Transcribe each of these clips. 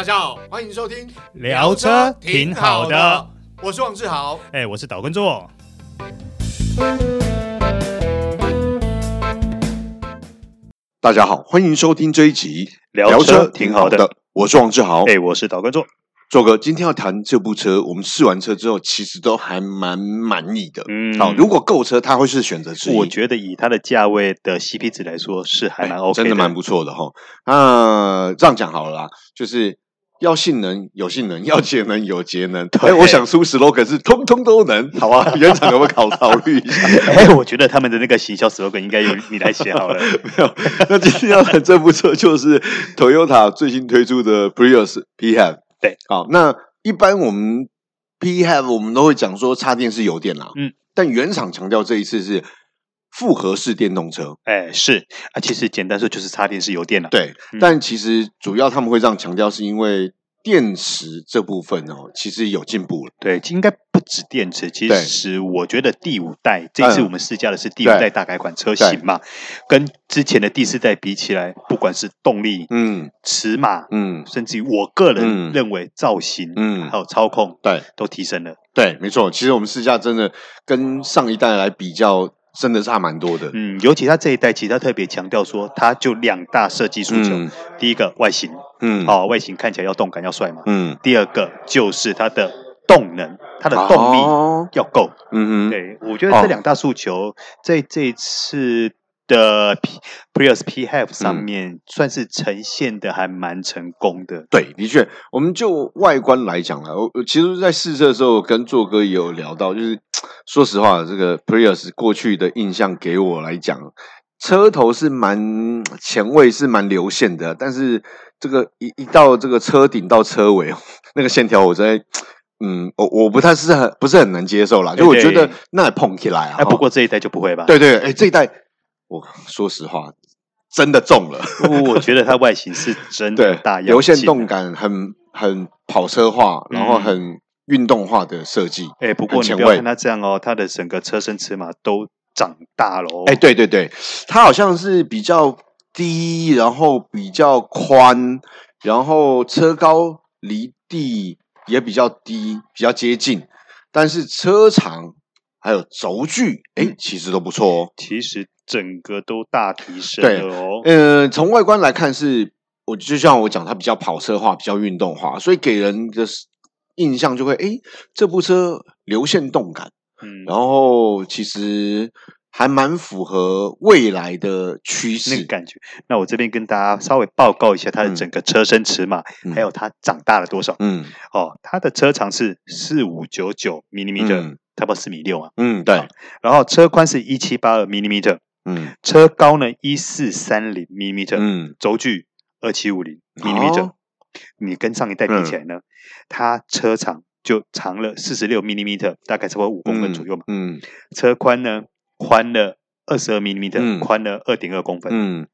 大家好，欢迎收听聊车挺好的，我是王志豪，哎，我是岛根座。大家好，欢迎收听这一集聊车挺好的，我是王志豪，哎，我是岛根座。做哥，今天要谈这部车，我们试完车之后，其实都还蛮满意的。嗯，好，如果购车，它会是选择之一。我觉得以它的价位的 CP 值来说，是还蛮 OK 的，真的蛮不错的哈。那这样讲好了啦，就是要性能有性能，要节能有节能。哎，我想出 slogan 是通通都能，好吧？原厂有没有考考虑一下？哎，我觉得他们的那个行销 slogan 应该由你来写好了。没有，那今天要谈这部车就是 Toyota 最新推出的 Prius PHEV。对，好，那一般我们 PHEV 我们都会讲说插电式油电啦，嗯，但原厂强调这一次是复合式电动车，哎，是啊，其实简单说就是插电式油电了，对，嗯、但其实主要他们会这样强调，是因为。电池这部分哦，其实有进步了。对，应该不止电池。其实我觉得第五代，这次我们试驾的是第五代大改款车型嘛，跟之前的第四代比起来，不管是动力、嗯，尺码，嗯，甚至于我个人认为造型，嗯，还有操控，对，都提升了。对，没错。其实我们试驾真的跟上一代来比较。真的差蛮多的，嗯，尤其他这一代，其实他特别强调说，他就两大设计诉求，嗯、第一个外形，嗯，哦，外形看起来要动感要帅嘛，嗯，第二个就是它的动能，它的动力要够，哦、嗯哼，对，我觉得这两大诉求、哦、在这一次。的 Prius PHEV 上面算是呈现的还蛮成功的。对，的确，我们就外观来讲了，我其实，在试车的时候跟做哥也有聊到，就是说实话，这个 Prius 过去的印象给我来讲，车头是蛮前卫，是蛮流线的，但是这个一一到这个车顶到车尾，那个线条我在，嗯，我我不太是很不是很能接受啦，就我觉得那碰起来啊，哎，不过这一代就不会吧？对对，哎，这一代。我说实话，真的中了。我觉得它外形是真的 大，流线动感很很跑车化，然后很运动化的设计。哎、欸，不过你不要看它这样哦，它的整个车身尺码都长大了哦。哎、欸，对对对，它好像是比较低，然后比较宽，然后车高离地也比较低，比较接近，但是车长还有轴距，哎、欸，其实都不错哦。其实。整个都大提升了哦。呃，从外观来看是，我就像我讲，它比较跑车化，比较运动化，所以给人的印象就会，哎，这部车流线动感，嗯，然后其实还蛮符合未来的趋势那个感觉。那我这边跟大家稍微报告一下它的整个车身尺码，嗯、还有它长大了多少。嗯，哦，它的车长是四五九九 millimeter，差不多四米六啊。嗯，对。然后车宽是一七八二 millimeter。嗯，车高呢一四三零 millimeter，嗯，轴距二七五零 millimeter，你跟上一代比起来呢，嗯、它车长就长了四十六 millimeter，大概差不多五公分左右嘛，嗯，嗯车宽呢宽了二十二 millimeter，宽了二点二公分，嗯，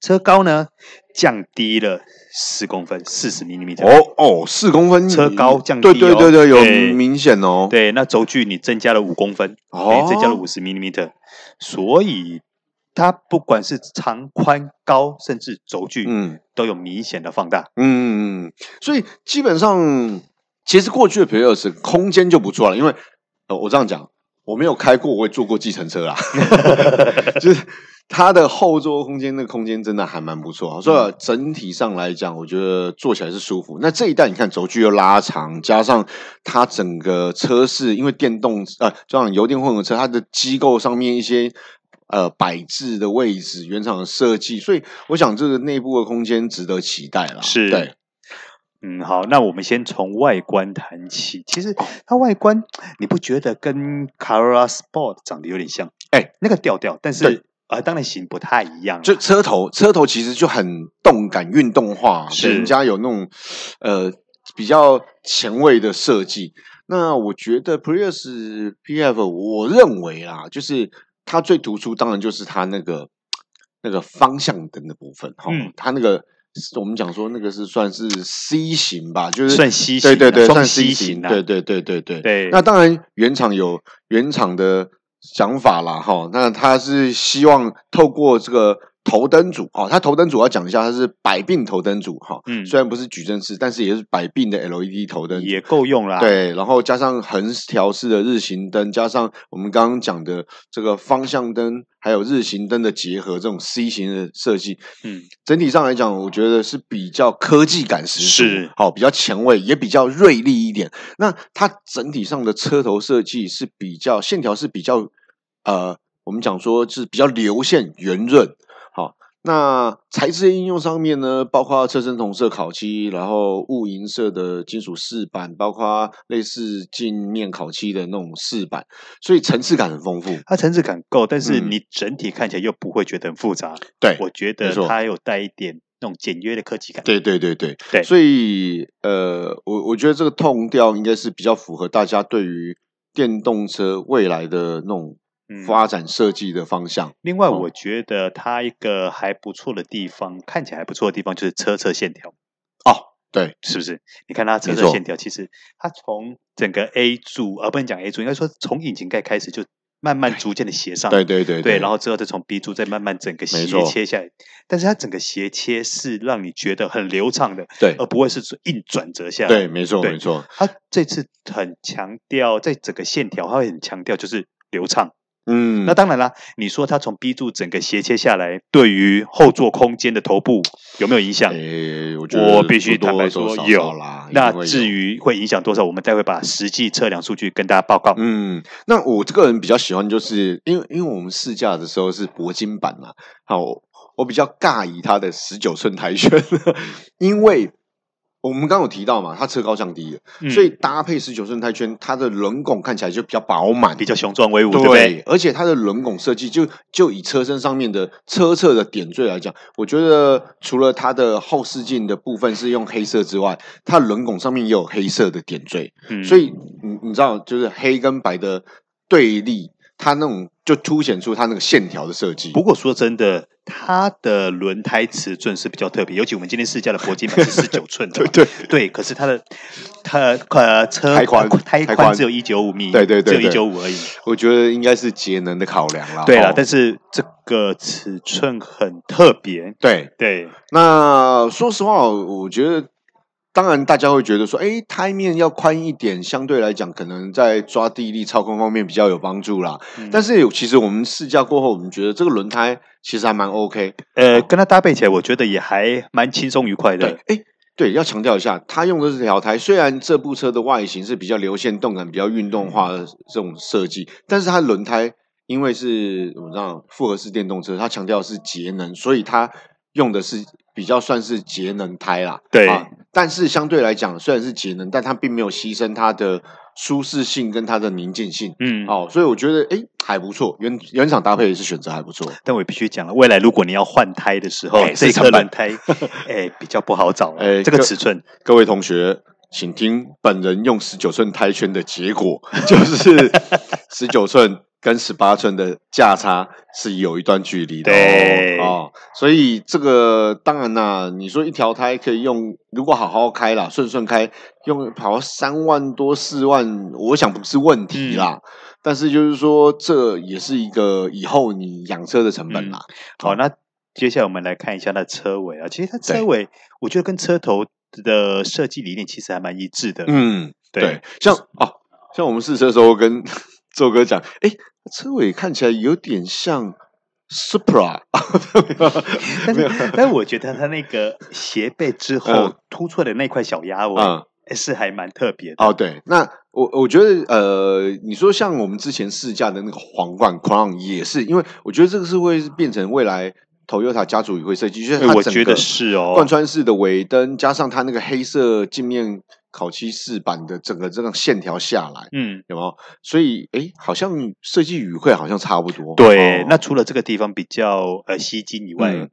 车高呢降低了四公分，四十 millimeter，哦哦，四公分，车高降低、哦，对对对对，有明显哦，对，那轴距你增加了五公分，哦，增加了五十 millimeter。所以它不管是长宽高，甚至轴距，嗯，都有明显的放大，嗯，所以基本上，其实过去的 Prius 空间就不错了，因为呃，我这样讲，我没有开过，我也坐过计程车啦，就是它的后座空间，那个空间真的还蛮不错，所以整体上来讲，我觉得坐起来是舒服。那这一代你看轴距又拉长，加上它整个车是，因为电动呃，这样油电混合车，它的机构上面一些。呃，摆置的位置，原厂的设计，所以我想这个内部的空间值得期待了。是，对，嗯，好，那我们先从外观谈起。其实它外观，你不觉得跟 Corolla Sport 长得有点像？哎、欸，那个调调，但是呃，当然型不太一样。就车头，车头其实就很动感、运动化，是人家有那种呃比较前卫的设计。那我觉得 Prius PHEV，我认为啦，就是。它最突出，当然就是它那个那个方向灯的部分哈。嗯，它那个我们讲说那个是算是 C 型吧，就是算 C 型，对对对，算 C 型，对对对对对对。那当然原厂有原厂的想法啦哈。那它是希望透过这个头灯组哦，它头灯组要讲一下，它是百病头灯组哈，嗯，虽然不是矩阵式，但是也是百病的 LED 头灯，也够用啦。对，然后加上横条式的日行灯，加上我们刚刚讲的这个方向灯，还有日行灯的结合，这种 C 型的设计，嗯，整体上来讲，我觉得是比较科技感十足，是好，比较前卫，也比较锐利一点。那它整体上的车头设计是比较线条是比较呃，我们讲说是比较流线圆润。那材质的应用上面呢，包括车身同色烤漆，然后雾银色的金属饰板，包括类似镜面烤漆的那种饰板，所以层次感很丰富。它层次感够，但是你整体看起来又不会觉得很复杂。对、嗯，我觉得它有带一点那种简约的科技感。对对对对对，所以呃，我我觉得这个 tone 调应该是比较符合大家对于电动车未来的那种。发展设计的方向。另外，我觉得它一个还不错的地方，哦、看起来还不错的地方就是车侧线条。哦，对，是不是？你看它车侧线条，其实它从整个 A 柱，而、呃、不能讲 A 柱，应该说从引擎盖开始就慢慢逐渐的斜上。对对对对，对，然后之后再从 B 柱再慢慢整个斜切下来。但是它整个斜切是让你觉得很流畅的，对，而不会是硬转折下来。对，没错没错。它这次很强调在整个线条，它会很强调就是流畅。嗯，那当然啦。你说它从 B 柱整个斜切下来，对于后座空间的头部有没有影响？欸、我觉得我必须坦白说有啦。那至于会影响多少，我们待会把实际测量数据跟大家报告。嗯，那我这个人比较喜欢，就是因为因为我们试驾的时候是铂金版嘛，好，我比较尬以它的十九寸台圈，因为。我们刚刚有提到嘛，它车高降低了，嗯、所以搭配十九寸胎圈，它的轮拱看起来就比较饱满，比较雄壮威武，对，对不对？而且它的轮拱设计，就就以车身上面的车侧的点缀来讲，我觉得除了它的后视镜的部分是用黑色之外，它轮拱上面也有黑色的点缀，嗯、所以你你知道，就是黑跟白的对立。它那种就凸显出它那个线条的设计。不过说真的，它的轮胎尺寸是比较特别，尤其我们今天试驾的铂金版 是十九寸的，对 对对。可是它的它呃车胎宽胎宽只有一九五米，对对对，只有一九五而已。我觉得应该是节能的考量啦。对啦，但是这个尺寸很特别。对对，那说实话，我觉得。当然，大家会觉得说，哎，胎面要宽一点，相对来讲，可能在抓地力、操控方面比较有帮助啦。嗯、但是，其实我们试驾过后，我们觉得这个轮胎其实还蛮 OK。呃，跟它搭配起来，我觉得也还蛮轻松愉快的。对，哎，对，要强调一下，它用的是这条胎，虽然这部车的外形是比较流线动感、比较运动化的这种设计，但是它轮胎因为是我们知道复合式电动车，它强调的是节能，所以它用的是。比较算是节能胎啦，对、啊，但是相对来讲，虽然是节能，但它并没有牺牲它的舒适性跟它的宁静性，嗯，哦，所以我觉得哎还不错，原原厂搭配也是选择还不错。但我必须讲了，未来如果你要换胎的时候，欸、这颗轮胎哎比较不好找了，哎、欸，这个尺寸，各位同学，请听本人用十九寸胎圈的结果，就是十九寸。跟十八寸的价差是有一段距离的哦，哦，所以这个当然啦，你说一条胎可以用，如果好好开啦，顺顺开，用跑三万多四万，我想不是问题啦。嗯、但是就是说，这也是一个以后你养车的成本啦。嗯、好，那接下来我们来看一下它车尾啊，其实它车尾我觉得跟车头的设计理念其实还蛮一致的。嗯，对，对像哦，像我们试车的时候跟。周哥讲，哎、欸，车尾看起来有点像 Supra，但是但我觉得它那个斜背之后突出的那块小鸭尾，嗯，是还蛮特别的。哦，对，那我我觉得，呃，你说像我们之前试驾的那个皇冠 Crown 也是，因为我觉得这个是会变成未来 Toyota 家族也会设计，就是它整个是哦，贯穿式的尾灯加上它那个黑色镜面。烤漆饰板的整个这种线条下来，嗯，有没有？所以，哎，好像设计语汇好像差不多。对，哦、那除了这个地方比较呃吸睛以外，嗯、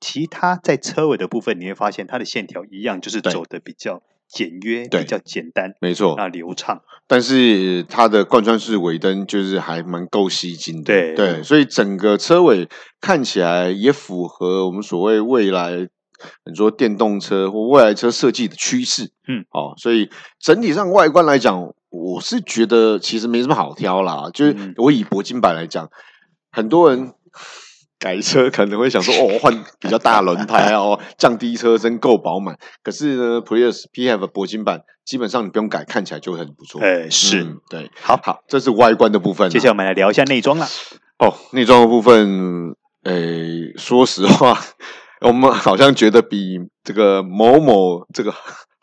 其他在车尾的部分，你会发现它的线条一样，就是走的比较简约，对比较简单，没错，那流畅。但是它的贯穿式尾灯就是还蛮够吸睛的，对对，所以整个车尾看起来也符合我们所谓未来。你说电动车或未来车设计的趋势，嗯，哦，所以整体上外观来讲，我是觉得其实没什么好挑啦。就是我以铂金版来讲，很多人改车可能会想说，哦，换比较大轮胎哦，降低车身够饱满。可是呢，Prius PHEV 铂金版基本上你不用改，看起来就很不错。呃，是、嗯，对，好好，这是外观的部分。接下来我们来聊一下内装啦。哦，内装的部分，诶，说实话，我们好像觉得比这个某某这个。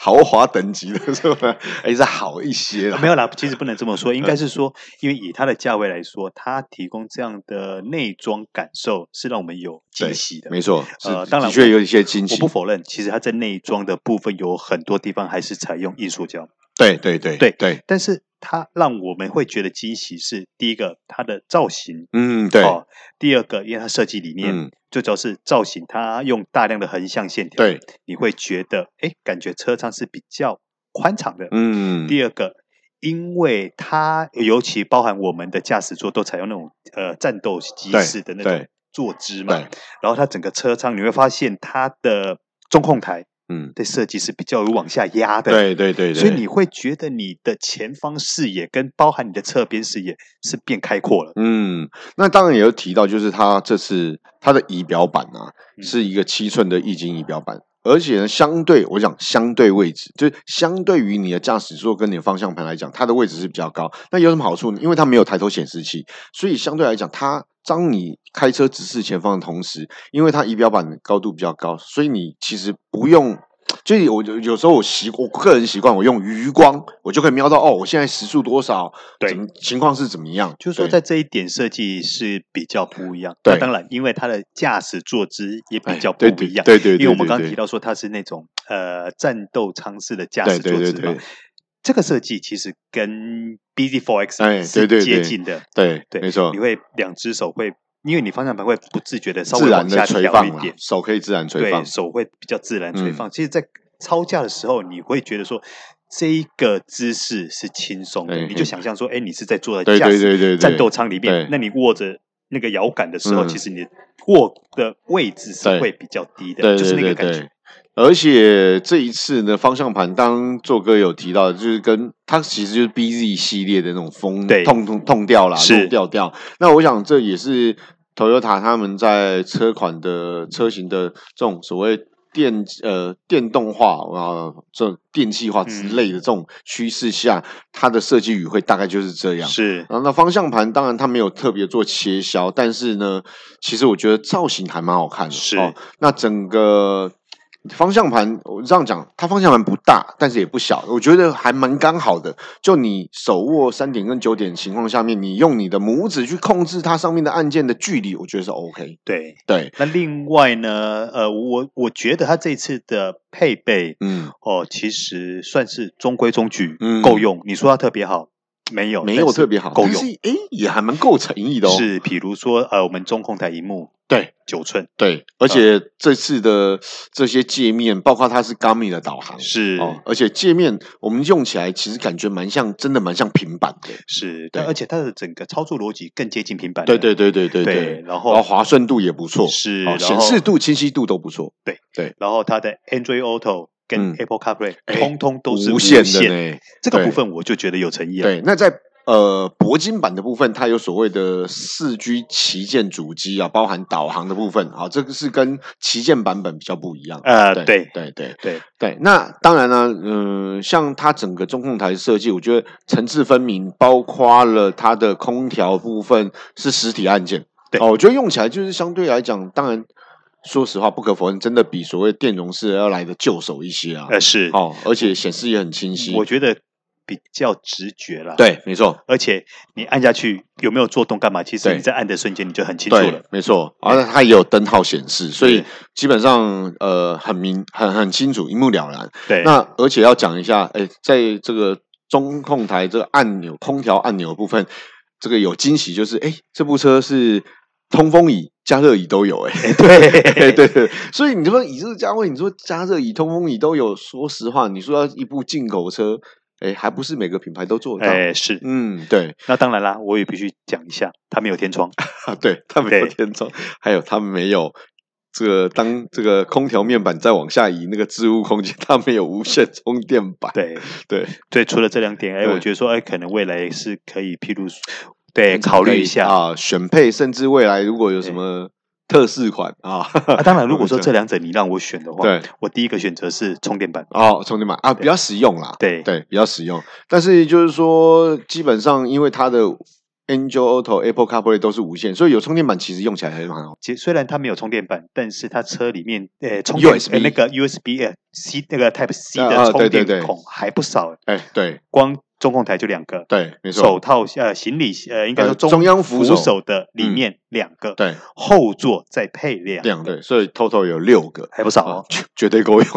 豪华等级的是吧？还是好一些了。没有啦，其实不能这么说，应该是说，因为以它的价位来说，它提供这样的内装感受是让我们有惊喜的。没错，呃，当然的确有一些惊喜。我不否认，其实它在内装的部分有很多地方还是采用艺术胶。对对对对对，但是它让我们会觉得惊喜是第一个，它的造型，嗯，对。哦，第二个，因为它设计理念。嗯最主要是造型，它用大量的横向线条，对，你会觉得，哎，感觉车舱是比较宽敞的。嗯。第二个，因为它尤其包含我们的驾驶座都采用那种呃战斗机式的那种坐姿嘛，然后它整个车舱你会发现它的中控台。嗯，的设计是比较有往下压的，对对对，所以你会觉得你的前方视野跟包含你的侧边视野是变开阔了。嗯，那当然也有提到，就是它这次它的仪表板啊，是一个七寸的液晶仪表板，而且呢，相对我讲相对位置，就是相对于你的驾驶座跟你的方向盘来讲，它的位置是比较高。那有什么好处呢？因为它没有抬头显示器，所以相对来讲，它当你开车直视前方的同时，因为它仪表板高度比较高，所以你其实不用。就我有有时候我习我个人习惯我用余光，我就可以瞄到哦，我现在时速多少？对，情况是怎么样？就是说在这一点设计是比较不一样。对，当然，因为它的驾驶坐姿也比较不一样。对对，因为我们刚刚提到说它是那种呃战斗舱式的驾驶坐姿嘛，这个设计其实跟 BZ4X 是接近的。对对，没错，你会两只手会。因为你方向盘会不自觉的稍微往下垂放一点，手可以自然垂放，对，手会比较自然垂放。嗯、其实，在操架的时候，你会觉得说这一个姿势是轻松的，你就想象说，哎，你是在坐在驾驶战斗舱里面，那你握着那个摇杆的时候，嗯、其实你握的位置是会比较低的，就是那个感觉。而且这一次呢，方向盘，当做哥有提到，就是跟它其实就是 BZ 系列的那种风痛痛痛调啦，是调调。那我想这也是 Toyota 他们在车款的车型的这种所谓电呃电动化啊，这电气化之类的这种趋势下，嗯、它的设计语汇大概就是这样。是，然后那方向盘当然它没有特别做切削，但是呢，其实我觉得造型还蛮好看的。是，哦、那整个。方向盘，我这样讲，它方向盘不大，但是也不小，我觉得还蛮刚好的。就你手握三点跟九点情况下面，你用你的拇指去控制它上面的按键的距离，我觉得是 OK。对对。那另外呢，呃，我我觉得它这次的配备，嗯，哦，其实算是中规中矩，嗯，够用。你说它特别好？没有，没有特别好，够用。哎，也还蛮够诚意的哦。是，比如说，呃，我们中控台萤幕。对，九寸，对，而且这次的这些界面，包括它是 Garmin 的导航，是。哦，而且界面我们用起来其实感觉蛮像，真的蛮像平板的，是，对，而且它的整个操作逻辑更接近平板，对对对对对对，然后滑顺度也不错，是，显示度、清晰度都不错，对对，然后它的 Android Auto 跟 Apple CarPlay 通通都是无线的，这个部分我就觉得有诚意了，对，那在。呃，铂金版的部分，它有所谓的四 G 旗舰主机啊，包含导航的部分啊，这个是跟旗舰版本比较不一样。呃，对对对对对对。那当然呢，嗯、呃，像它整个中控台设计，我觉得层次分明，包括了它的空调部分是实体按键。对，哦，我觉得用起来就是相对来讲，当然说实话，不可否认，真的比所谓电容式要来的就手一些啊。呃，是哦，而且显示也很清晰。我觉得。比较直觉了，对，没错，而且你按下去有没有做动干嘛？其实你在按的瞬间你就很清楚了，没错。而且它也有灯号显示，所以基本上呃很明很很清楚，一目了然。对，那而且要讲一下，哎，在这个中控台这个按钮、空调按钮的部分，这个有惊喜，就是哎，这部车是通风椅、加热椅都有，哎，对 对对。所以你说以这个价位，你说加热椅、通风椅都有，说实话，你说要一部进口车。哎，还不是每个品牌都做得到。哎，是，嗯，对。那当然啦，我也必须讲一下，它没有天窗。啊，对，它没有天窗，还有它没有这个当这个空调面板再往下移那个置物空间，它没有无线充电板。对，对，对。除了这两点，哎，我觉得说，哎，可能未来是可以，譬如，对，考虑一下啊，选配，甚至未来如果有什么。特试款啊。啊，当然，如果说这两者你让我选的话，对，我第一个选择是充电板哦，充电板啊，比较实用啦。对对，比较实用。但是就是说，基本上因为它的 Android Auto、Apple CarPlay 都是无线，所以有充电板其实用起来还是蛮好。其实虽然它没有充电板，但是它车里面呃充电 USB 呃那个 USB 呃 C 那个 Type C 的充电孔还不少。哎，对，光。中控台就两个，对，没错。手套呃，行李呃，应该说中中央扶手的里面两个，对，后座再配两两对，所以 total 有六个，还不少哦，绝对够用。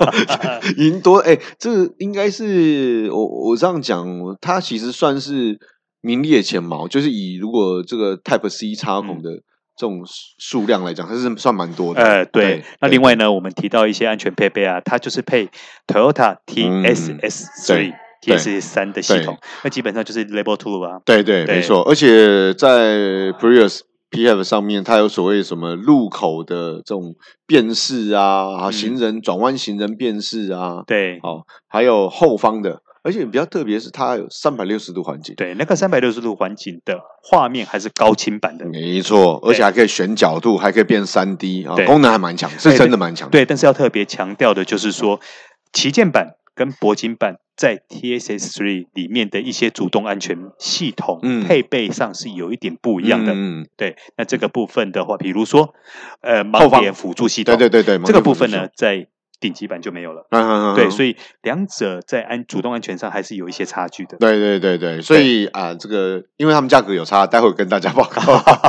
赢多哎，这应该是我我这样讲，它其实算是名列前茅，就是以如果这个 Type C 插孔的这种数量来讲，它是算蛮多的。呃，对。那另外呢，我们提到一些安全配备啊，它就是配 Toyota TSS 3。TSS 三的系统，那基本上就是 Level Two 啊。对对，没错。而且在 Prius PHEV 上面，它有所谓什么路口的这种辨识啊，行人转弯行人辨识啊。对，哦，还有后方的，而且比较特别是它有三百六十度环境。对，那个三百六十度环境的画面还是高清版的。没错，而且还可以选角度，还可以变三 D 啊，功能还蛮强，是真的蛮强。对，但是要特别强调的就是说，旗舰版跟铂金版。在 TSS3 里面的一些主动安全系统、嗯、配备上是有一点不一样的。嗯，对。那这个部分的话，比如说，呃，盲点辅助系统，对对对对，这个部分呢，在。顶级版就没有了，对，所以两者在安主动安全上还是有一些差距的。对对对对，所以啊，这个因为他们价格有差，待会跟大家报告。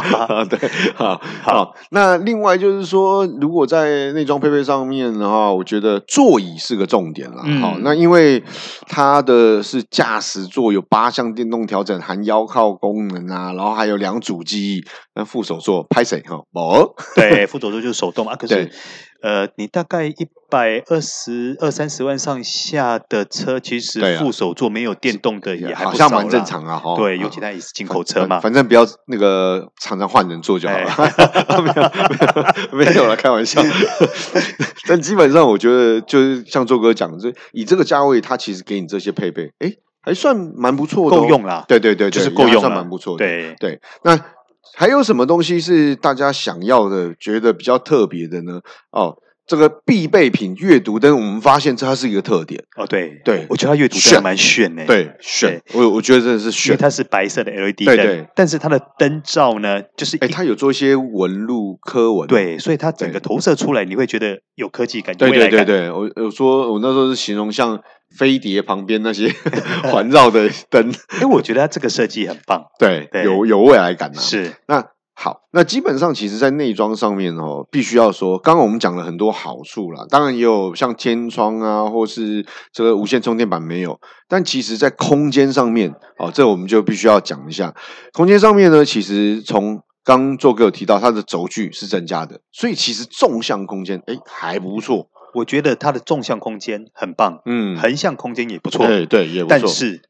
对，好，好。那另外就是说，如果在内装配备上面的话，我觉得座椅是个重点了。好，那因为它的是驾驶座有八项电动调整，含腰靠功能啊，然后还有两组记忆。那副手座拍谁哈？哦，对，副手座就是手动啊，可是。呃，你大概一百二十二三十万上下的车，其实副手座没有电动的也还不少，好像蛮正常啊。哈，对，尤其它也是进口车嘛。反正不要那个常常换人坐就好了。没有了，开玩笑。但基本上我觉得，就是像周哥讲的，就以这个价位，它其实给你这些配备，哎，还算蛮不错的，够用啦。对对对，就是够用，算蛮不错的。对对，那。还有什么东西是大家想要的，觉得比较特别的呢？哦，这个必备品阅读灯，我们发现它是一个特点。哦，对对，我觉得它阅读灯蛮炫的。对，炫。我我觉得真的是炫。因为它是白色的 LED 灯，对对。但是它的灯罩呢，就是哎，它有做一些纹路刻纹。对，所以它整个投射出来，你会觉得有科技感。对对对对，我我说我那时候是形容像。飞碟旁边那些 环绕的灯，哎，我觉得它这个设计很棒，对，有有未来感啊。是，那好，那基本上其实，在内装上面哦，必须要说，刚刚我们讲了很多好处啦，当然也有像天窗啊，或是这个无线充电板没有，但其实在空间上面，哦，这我们就必须要讲一下。空间上面呢，其实从刚做哥有提到，它的轴距是增加的，所以其实纵向空间，哎，还不错。我觉得它的纵向空间很棒，嗯，横向空间也不错，对对，也不错。但是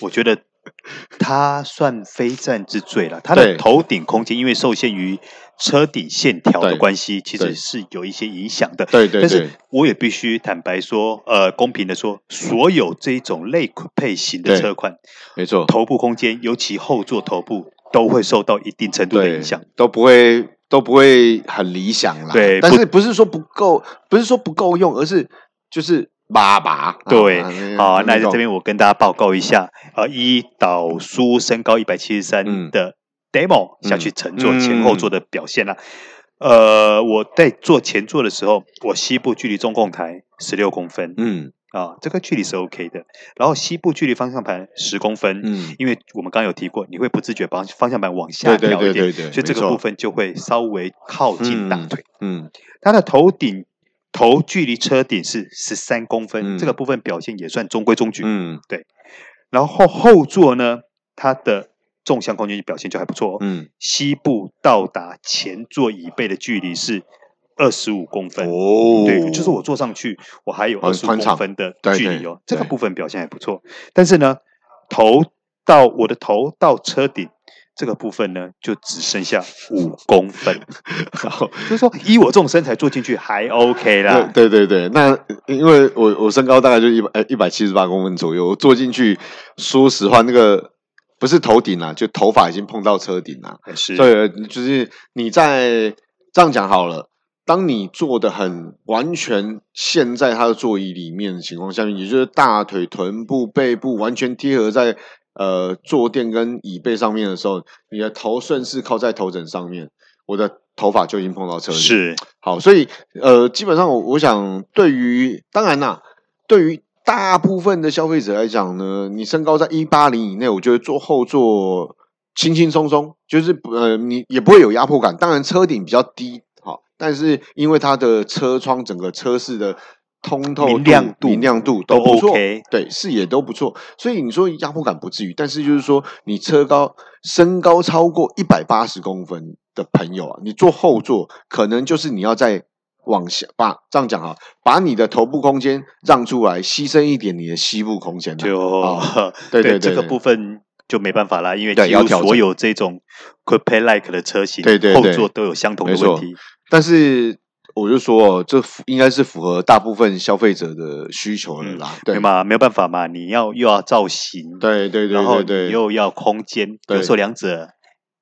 我觉得 它算非战之罪了。它的头顶空间因为受限于车顶线条的关系，其实是有一些影响的。对对。但是我也必须坦白说，呃，公平的说，所有这一种类配型的车款，没错，头部空间，尤其后座头部，都会受到一定程度的影响，都不会。都不会很理想啦，对，但是不是说不够，不是说不够用，而是就是爸爸。对，好，那在这边我跟大家报告一下，呃，以导叔身高一百七十三的 demo 下去乘坐前后座的表现啦。呃，我在坐前座的时候，我膝部距离中控台十六公分，嗯。啊，这个距离是 OK 的。然后膝部距离方向盘十公分，嗯，因为我们刚刚有提过，你会不自觉把方向盘往下调一点，对对对对对，所以这个部分就会稍微靠近大腿。嗯，嗯，它的头顶头距离车顶是十三公分，嗯，这个部分表现也算中规中矩。嗯，对。然后后座呢，它的纵向空间表现就还不错。嗯，膝部到达前座椅背的距离是。二十五公分哦，对，就是我坐上去，我还有二十五公分的距离哦，这个部分表现还不错。但是呢，头到我的头到车顶这个部分呢，就只剩下五公分。然后，就是说，以我这种身材坐进去还 OK 啦。对对对，那因为我我身高大概就一百呃一百七十八公分左右，我坐进去，说实话，那个不是头顶啊，就头发已经碰到车顶了。是，对，就是你在。这样讲好了。当你坐的很完全陷在他的座椅里面的情况下面，也就是大腿、臀部、背部完全贴合在呃坐垫跟椅背上面的时候，你的头顺势靠在头枕上面，我的头发就已经碰到车顶。是好，所以呃，基本上我我想，对于当然啦，对于大部分的消费者来讲呢，你身高在一八零以内，我觉得坐后座轻轻松松，就是呃，你也不会有压迫感。当然，车顶比较低。但是因为它的车窗整个车室的通透明亮度明亮度都不错，对，视野都不错，所以你说压迫感不至于。但是就是说，你车高身高超过一百八十公分的朋友啊，你坐后座可能就是你要再往下把这样讲啊，把你的头部空间让出来，牺牲一点你的膝部空间。就、哦、对对对，对，这个部分。就没办法啦，因为几乎所有这种 Coupe-like 的车型，对对对，后座都有相同的问题。但是我就说，这应该是符合大部分消费者的需求了啦，嗯、对嘛？没有办法嘛，你要又要造型，对对对，对，对，然后你又要空间，有时候两者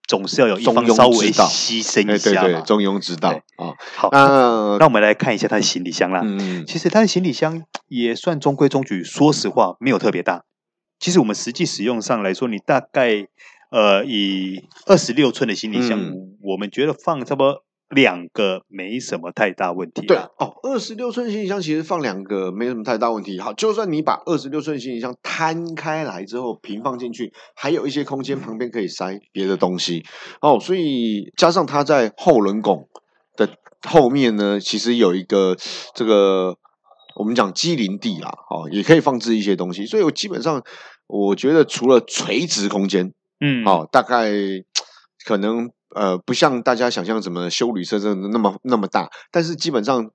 总是要有一方稍微牺牲一下中庸之道啊。好，那那我们来看一下他的行李箱啦。嗯，其实他的行李箱也算中规中矩，说实话，没有特别大。其实我们实际使用上来说，你大概呃以二十六寸的行李箱，嗯，我们觉得放差不多两个没什么太大问题。对哦，二十六寸行李箱其实放两个没什么太大问题。好，就算你把二十六寸行李箱摊开来之后平放进去，还有一些空间旁边可以塞别的东西哦。所以加上它在后轮拱的后面呢，其实有一个这个我们讲机灵地啦，哦，也可以放置一些东西。所以我基本上。我觉得除了垂直空间，嗯，哦，大概可能呃，不像大家想象什么修旅车真的那么那么大，但是基本上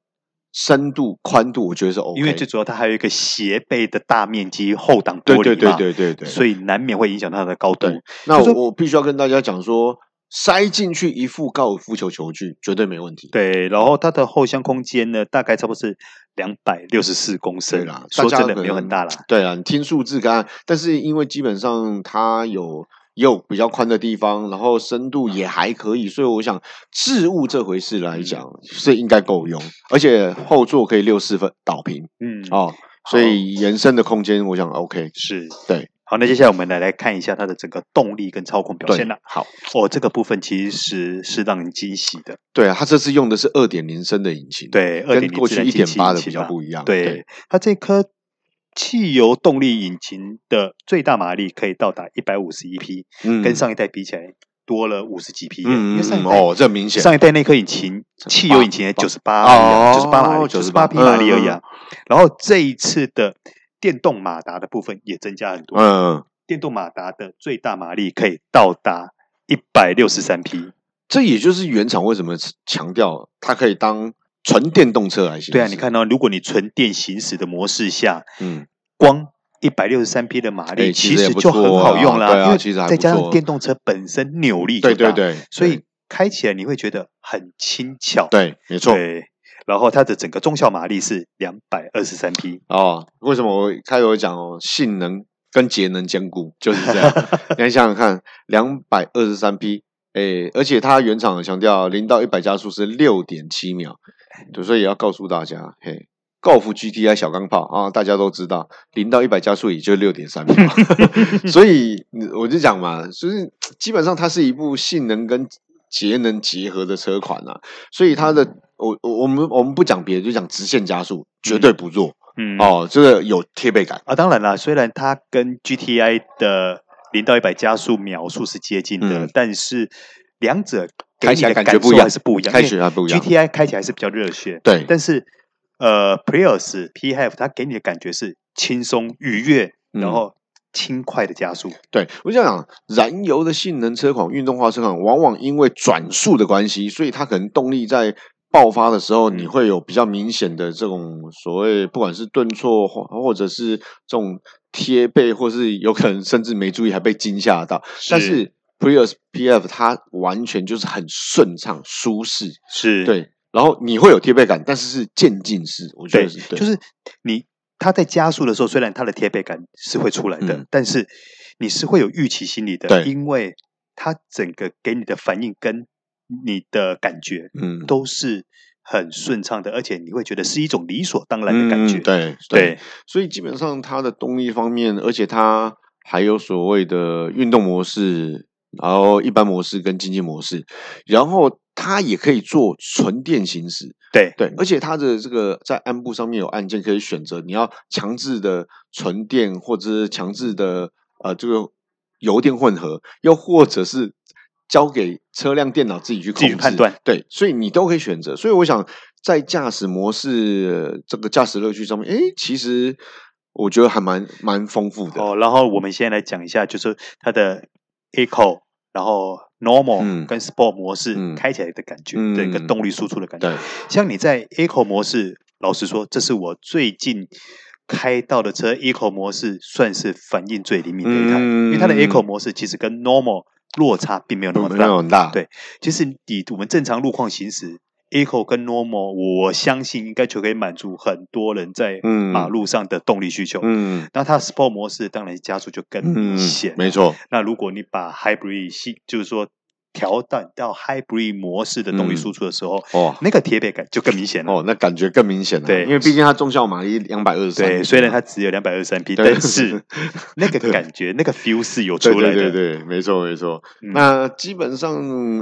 深度宽度，我觉得是 OK。因为最主要它还有一个斜背的大面积后挡玻璃嘛，对对对对对对，所以难免会影响它的高度。那我，我必须要跟大家讲说。塞进去一副高尔夫球球具绝对没问题。对，然后它的后箱空间呢，大概差不多是两百六十四公升啦，说真的没有很大啦。对啊，你听数字看，但是因为基本上它有也有比较宽的地方，然后深度也还可以，所以我想置物这回事来讲是应该够用，而且后座可以六四分倒平，嗯哦，所以延伸的空间我想 OK 是对。好，那接下来我们来来看一下它的整个动力跟操控表现了。好，哦，这个部分其实是让人惊喜的。对啊，它这次用的是二点零升的引擎，对，跟过去一点八的比较不一样。对它这颗汽油动力引擎的最大马力可以到达一百五十一匹，嗯，跟上一代比起来多了五十几匹。嗯，因为上一代哦，这明显，上一代那颗引擎汽油引擎九十八，九十八马力，九十八匹马力而已啊。然后这一次的电动马达的部分也增加很多。嗯。电动马达的最大马力可以到达一百六十三匹，这也就是原厂为什么强调它可以当纯电动车来行驶。对啊，你看到，如果你纯电行驶的模式下，嗯，光一百六十三匹的马力，其实就很好用了，因为其实再加上电动车本身扭力就大，对对对，所以开起来你会觉得很轻巧。对，没错。对，然后它的整个中效马力是两百二十三匹。哦，为什么我开头讲哦，性能？跟节能兼顾就是这样，你想想看，两百二十三匹，诶，而且它原厂强调零到一百加速是六点七秒，对，所以也要告诉大家，嘿，高尔夫 GTI 小钢炮啊，大家都知道，零到一百加速也就六点三秒，所以我就讲嘛，就是基本上它是一部性能跟节能结合的车款啊，所以它的，我我们我们不讲别的，就讲直线加速绝对不弱。嗯哦，这个有贴背感啊！当然了，虽然它跟 GTI 的零到一百加速秒数是接近的，嗯、但是两者开起来感觉不一样，还是不一样。开起来不一样，GTI 开起来是比较热血，对。但是呃，Prius PHEV 它给你的感觉是轻松愉悦，然后轻快的加速。嗯、对我想讲，燃油的性能车款、运动化车款，往往因为转速的关系，所以它可能动力在。爆发的时候，你会有比较明显的这种所谓，不管是顿挫或或者是这种贴背，或是有可能甚至没注意还被惊吓到。是但是 Prius PHEV 它完全就是很顺畅、舒适，是对。然后你会有贴背感，但是是渐进式，我觉得是就是你它在加速的时候，虽然它的贴背感是会出来的，嗯、但是你是会有预期心理的，对，因为它整个给你的反应跟。你的感觉，嗯，都是很顺畅的，而且你会觉得是一种理所当然的感觉。对，对，所以基本上它的动力方面，而且它还有所谓的运动模式，然后一般模式跟经济模式，然后它也可以做纯电行驶。对对，而且它的这个在暗部上面有按键可以选择，你要强制的纯电，或者是强制的呃这个油电混合，又或者是交给车辆电脑自己去控制判断。对，所以你都可以选择。所以我想在驾驶模式这个驾驶乐趣上面，诶，其实我觉得还蛮蛮丰富的。哦，然后我们先来讲一下，就是它的 Eco，然后。Normal 跟 Sport 模式开起来的感觉，嗯、的一个动力输出的感觉。对，像你在 Eco 模式，老实说，这是我最近开到的车，Eco 模式算是反应最灵敏的一台，嗯、因为它的 Eco 模式其实跟 Normal 落差并没有那么大。没有很大。对，其实你我们正常路况行驶。Eco 跟 Normal，我相信应该就可以满足很多人在马路上的动力需求。嗯，那它 Sport 模式当然加速就更明显。嗯，没错。那如果你把 Hybrid 系，就是说。调到到 Hybrid 模式的动力输出的时候，嗯、哦，那个贴背感就更明显了。哦，那感觉更明显了。对，因为毕竟它中效马力两百二十三。对，虽然它只有两百二十三匹，但是 那个感觉，那个 feel 是有出来的。对对没错没错。嗯、那基本上，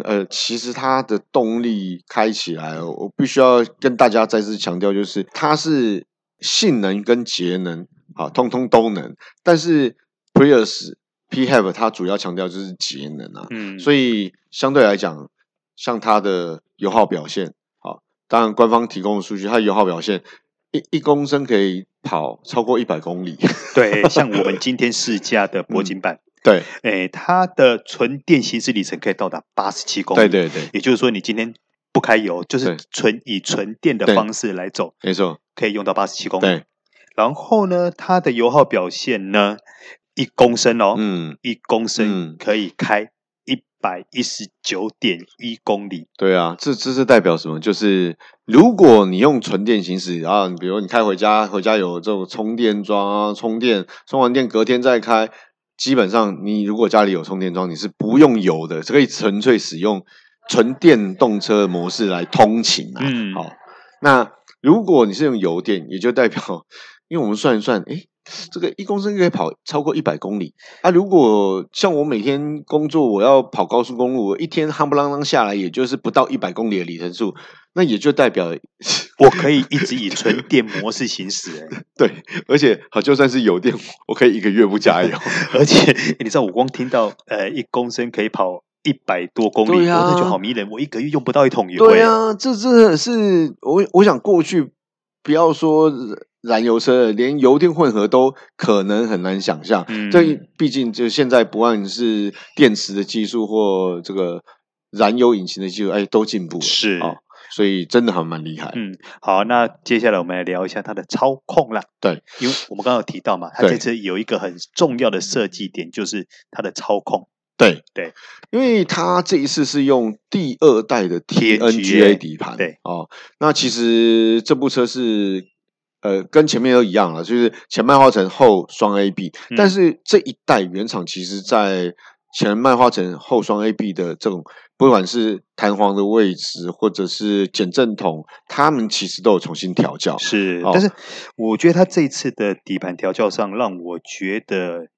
呃，其实它的动力开起来，我必须要跟大家再次强调，就是它是性能跟节能啊，通通都能。但是 Prius PHEV 它主要强调就是节能啊，嗯，所以相对来讲，像它的油耗表现，好，当然官方提供的数据，它油耗表现一一公升可以跑超过一百公里，对，像我们今天试驾的铂金 版，嗯、对，诶，它的纯电行驶里程可以到达八十七公里，对对对，也就是说你今天不开油，就是纯以纯电的方式来走，没错，可以用到八十七公里，对，然后呢，它的油耗表现呢？一公升哦，嗯，一公升可以开一百一十九点一公里。对啊，这这是代表什么？就是如果你用纯电行驶，然后你比如你开回家，回家有这种充电桩啊，充电，充完电隔天再开，基本上你如果家里有充电桩，你是不用油的，是可以纯粹使用纯电动车模式来通勤啊。嗯，好，那如果你是用油电，也就代表，因为我们算一算，诶这个一公升可以跑超过一百公里啊！如果像我每天工作，我要跑高速公路，一天夯不啷啷下来，也就是不到一百公里的里程数，那也就代表我可以一直以纯电模式行驶。哎，对，而且好，就算是油电，我可以一个月不加油。而且你知道，我光听到呃一公升可以跑一百多公里，那就好迷人。我一个月用不到一桶油。对啊，这真的是我我想过去不要说。燃油车连油电混合都可能很难想象，嗯，这毕竟就现在不管是电池的技术或这个燃油引擎的技术，哎，都进步了，是哦，所以真的还蛮厉害。嗯，好，那接下来我们来聊一下它的操控啦。对，因为我们刚刚有提到嘛，它这次有一个很重要的设计点，就是它的操控。对对，因为它这一次是用第二代的 TNGA 底盘，对哦，那其实这部车是。呃，跟前面都一样了，就是前麦花臣后双 AB，嗯，但是这一代原厂其实在前麦花臣后双 AB 的这种，不管是弹簧的位置或者是减震筒，他们其实都有重新调教。是，哦，但是我觉得它这一次的底盘调教上，让我觉得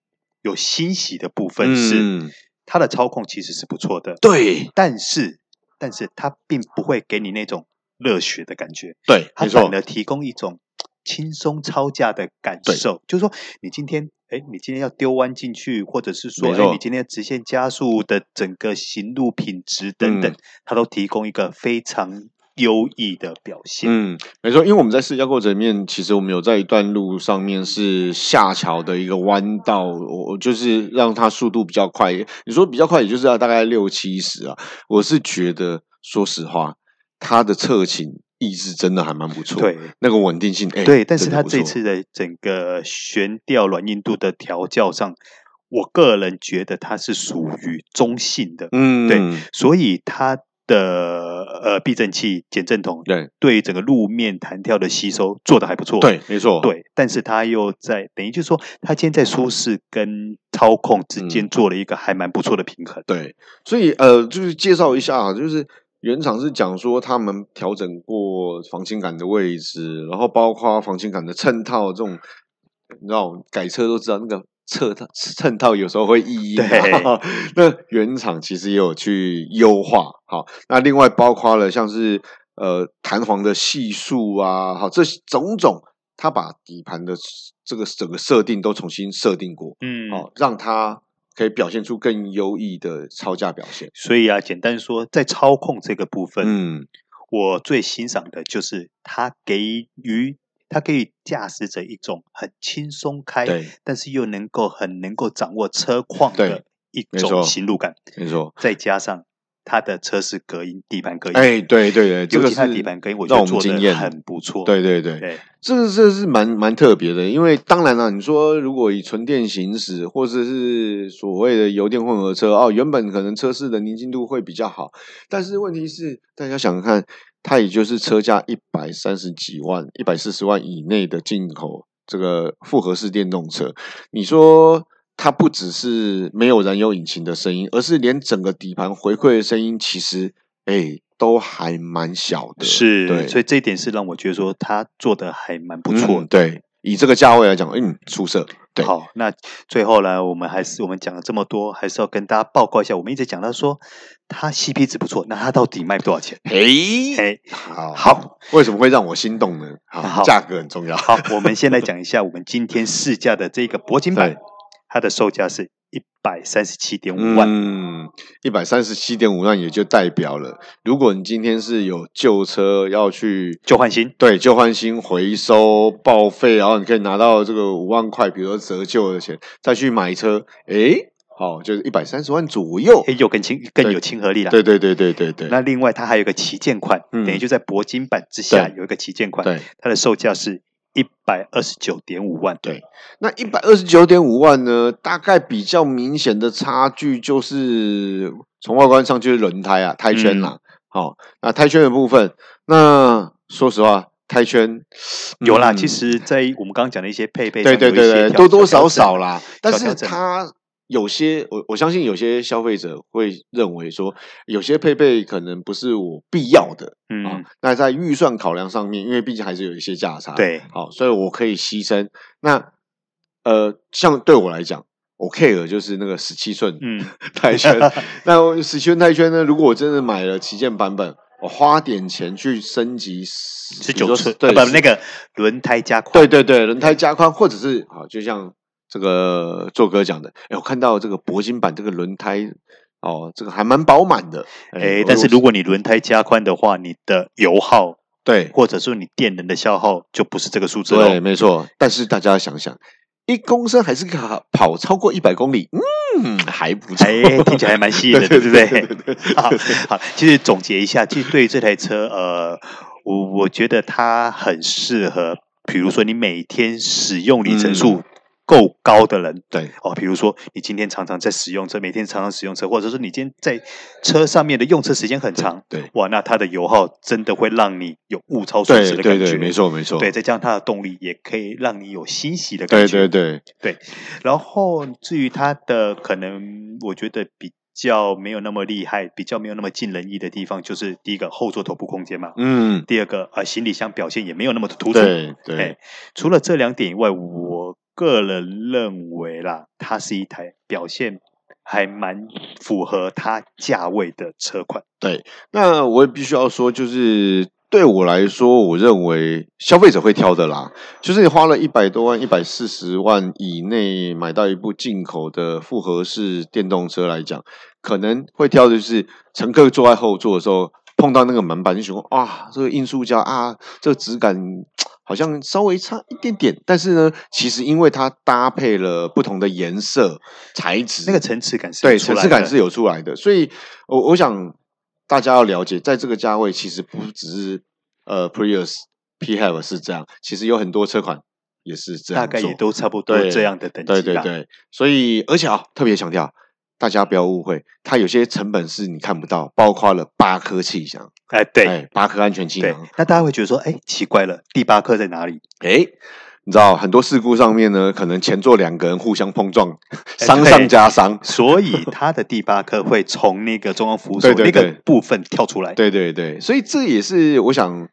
有欣喜的部分是，嗯，它的操控其实是不错的。对，但是，但是它并不会给你那种热血的感觉。对，它反而提供一种。轻松超驾的感受，就是说，你今天，哎，你今天要丢弯进去，或者是说，哎，你今天直线加速的整个行路品质等等，嗯、它都提供一个非常优异的表现。嗯，没错，因为我们在试驾过程里面，其实我们有在一段路上面是下桥的一个弯道，我就是让它速度比较快。你说比较快，也就是要大概六七十啊。我是觉得，说实话，它的侧倾。意志真的还蛮不错，对那个稳定性，欸、对，但是它这次的整个悬吊软硬度的调教上，我个人觉得它是属于中性的，嗯，对，所以它的呃避震器、减震筒，对，对整个路面弹跳的吸收做的还不错，对，没错，对，但是它又在等于就是说，它今天在舒适跟操控之间做了一个还蛮不错的平衡，嗯、对，所以呃，就是介绍一下啊，就是原厂是讲说他们调整过防倾杆的位置，然后包括防倾杆的衬套这种，你知道改车都知道那个。侧套衬套有时候会异音，那原厂其实也有去优化，好，那另外包括了像是呃弹簧的系数啊，好，这种种，它把底盘的这个整个设定都重新设定过，嗯，好，让它可以表现出更优异的超价表现。所以啊，简单说，在操控这个部分，嗯，我最欣赏的就是它给予。它可以驾驶着一种很轻松开，但是又能够很能够掌握车况的一种行路感。没错，再加上它的车是隔音、地板隔音，哎，对对对，尤其是底盘隔音，我觉得做的很不错。对对对，对这个这是蛮蛮特别的。因为当然了，你说如果以纯电行驶，或者是所谓的油电混合车，哦，原本可能车室的宁静度会比较好，但是问题是，大家想看。它也就是车价一百三十几万、一百四十万以内的进口这个复合式电动车，你说它不只是没有燃油引擎的声音，而是连整个底盘回馈的声音，其实哎都还蛮小的。是，对，所以这一点是让我觉得说它做的还蛮不错。嗯，对。以这个价位来讲，嗯，出色。对，好，那最后呢，我们还是我们讲了这么多，还是要跟大家报告一下。我们一直讲到说，它 CP 值不错，那它到底卖多少钱？诶诶，好，好，为什么会让我心动呢？好，价格很重要。好，我们先来讲一下我们今天试驾的这个铂金 版，它的售价是。一百三十七点五万，嗯，一百三十七点五万也就代表了，如果你今天是有旧车要去旧换新，对，旧换新回收报废，然后你可以拿到这个五万块，比如说折旧的钱，再去买车，诶，好，就是一百三十万左右，又更亲更有亲和力了。对对对对对对。那另外它还有一个旗舰款，嗯、等于就在铂金版之下有一个旗舰款，对，它的售价是。一百二十九点五万，对，那一百二十九点五万呢？大概比较明显的差距就是从外观上就是轮胎啊，胎圈啦。好、嗯哦，那胎圈的部分，那说实话，胎圈有啦。嗯、其实，在我们刚刚讲的一些配备，对对对对，多多少少啦，但是它。有些我我相信有些消费者会认为说，有些配备可能不是我必要的，嗯、啊，那在预算考量上面，因为毕竟还是有一些价差，对，好，所以我可以牺牲。那呃，像对我来讲，我 care 就是那个十七寸嗯 胎圈，那十七寸胎圈呢，如果我真的买了旗舰版本，我花点钱去升级十九寸，对，不那个轮胎加宽，对对对，轮胎加宽，或者是好，就像。这个做哥讲的，哎，我看到这个铂金版这个轮胎，哦，这个还蛮饱满的，哎，但是如果你轮胎加宽的话，你的油耗，对，或者说你电能的消耗就不是这个数字了。对，没错。但是大家想想，一公升还是可跑超过一百公里，嗯，还不错，哎，听起来还蛮吸引的，对不对？好，好，其实总结一下，其实对于这台车，呃，我我觉得它很适合，比如说你每天使用里程数。够高的人，对。哦，比如说你今天常常在使用车，每天常常使用车，或者说你今天在车上面的用车时间很长，对，对。哇，那它的油耗真的会让你有物超所值的感觉，对对对，没错没错，对，再加上它的动力也可以让你有欣喜的感觉，对对。对。对。然后至于它的可能，我觉得比较没有那么厉害，比较没有那么尽人意的地方，就是第一个后座头部空间嘛，嗯，第二个呃行李箱表现也没有那么的突出，对对、欸。除了这两点以外，我。个人认为啦，它是一台表现还蛮符合它价位的车款。对，那我也必须要说，就是对我来说，我认为消费者会挑的啦。就是你花了一百多万、一百四十万以内买到一部进口的复合式电动车来讲，可能会挑的就是乘客坐在后座的时候碰到那个门板，就说啊，这个硬塑胶啊，这个质感。好像稍微差一点点，但是呢，其实因为它搭配了不同的颜色材质，那个层次感是对层次感是有出来的。所以，我我想大家要了解，在这个价位，其实不只是呃，Prius PHEV 是这样，其实有很多车款也是这样，大概也都差不多这样的等级。对对对，所以而且啊，特别强调，大家不要误会，它有些成本是你看不到，包括了八颗气囊。哎，对，八颗安全气囊。那大家会觉得说，哎，奇怪了，第八颗在哪里？哎，你知道很多事故上面呢，可能前座两个人互相碰撞，伤上加伤，所以它的第八颗会从那个中央扶手那个部分跳出来。对对对，所以这也是我想。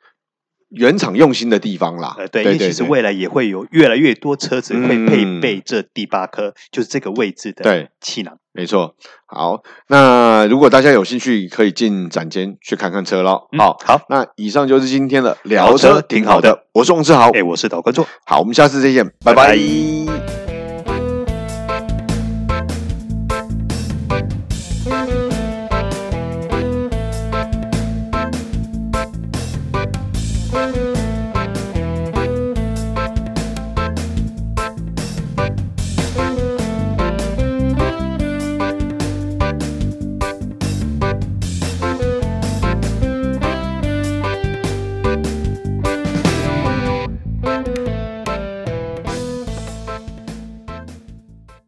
原厂用心的地方啦，呃，对，因为其实未来也会有越来越多车子会配备这第八颗，就是这个位置的气囊。没错。好，那如果大家有兴趣，可以进展间去看看车喽。好，好，那以上就是今天的聊车，挺好的。我是王志豪，哎，我是导观众。好，我们下次再见，拜拜。